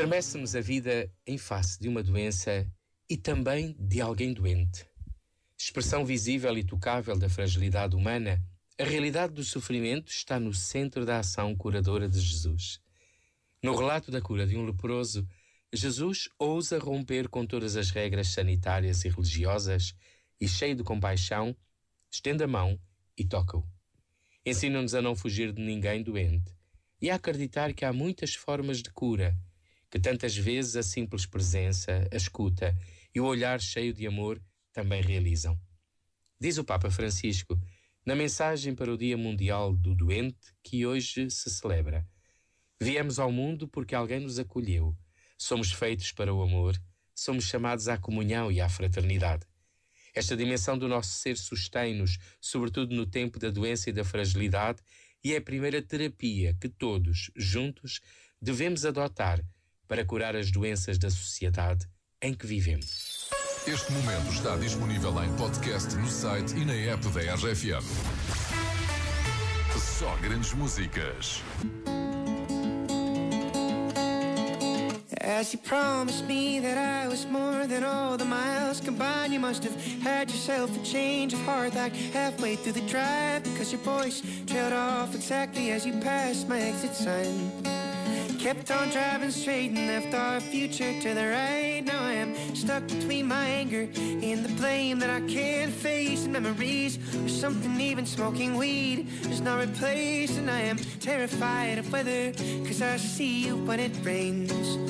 Estremece-nos a vida em face de uma doença e também de alguém doente. Expressão visível e tocável da fragilidade humana, a realidade do sofrimento está no centro da ação curadora de Jesus. No relato da cura de um leproso, Jesus ousa romper com todas as regras sanitárias e religiosas e, cheio de compaixão, estende a mão e toca-o. Ensina-nos a não fugir de ninguém doente e a acreditar que há muitas formas de cura que tantas vezes a simples presença, a escuta e o olhar cheio de amor também realizam. Diz o Papa Francisco na mensagem para o Dia Mundial do Doente que hoje se celebra. Viemos ao mundo porque alguém nos acolheu. Somos feitos para o amor, somos chamados à comunhão e à fraternidade. Esta dimensão do nosso ser sustém-nos, sobretudo no tempo da doença e da fragilidade, e é a primeira terapia que todos, juntos, devemos adotar para curar as doenças da sociedade em que vivemos. Este momento está disponível em podcast no site e na app da RFM. Só grandes músicas. As you promised me that I was more than all the miles combined, you must have had yourself a change of heart like halfway through the drive because your voice trailed off exactly as you passed my exit sign. Kept on driving straight and left our future to the right. Now I am stuck between my anger and the blame that I can't face. And memories or something, even smoking weed is not replaced. And I am terrified of weather, cause I see you when it rains.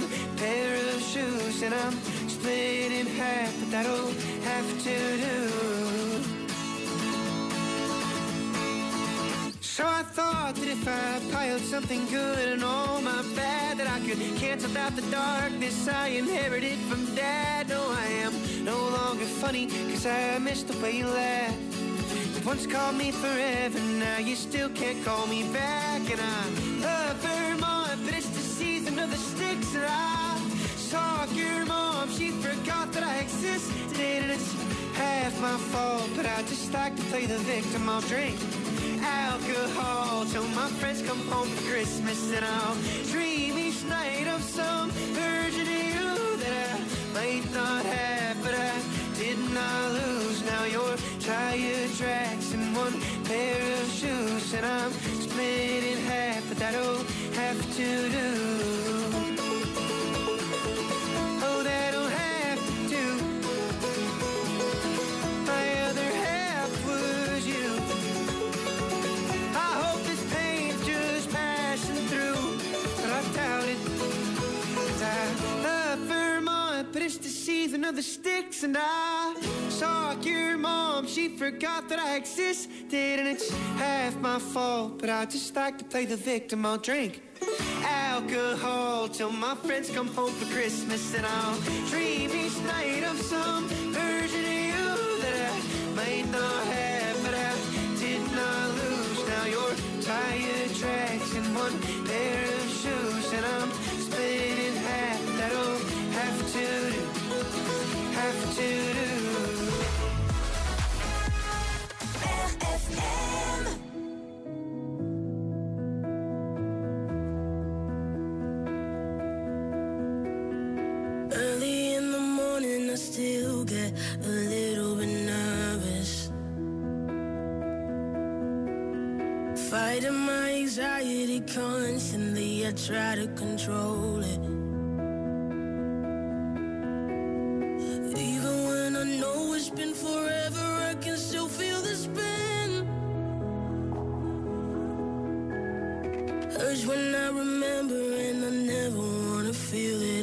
one pair of shoes, and I'm split in half, but that'll have to do. So I thought that if I piled something good and all my bad, that I could cancel out the darkness I inherited from dad. No, I am no longer funny, cause I missed the way you laughed. You once called me forever, now you still can't call me back. And I love just like to play the victim. I'll drink alcohol till my friends come home for Christmas and I'll dream each night of some version of you that I might not have but I did not lose now your tire tracks in one pair of shoes and I'm split in half but that'll have to do of the sticks and I saw your mom. She forgot that I existed and it's half my fault. But I just like to play the victim. I'll drink alcohol till my friends come home for Christmas and I'll dream each night of some Fighting my anxiety constantly, I try to control it. Even when I know it's been forever, I can still feel the spin. Urge when I remember, and I never wanna feel it.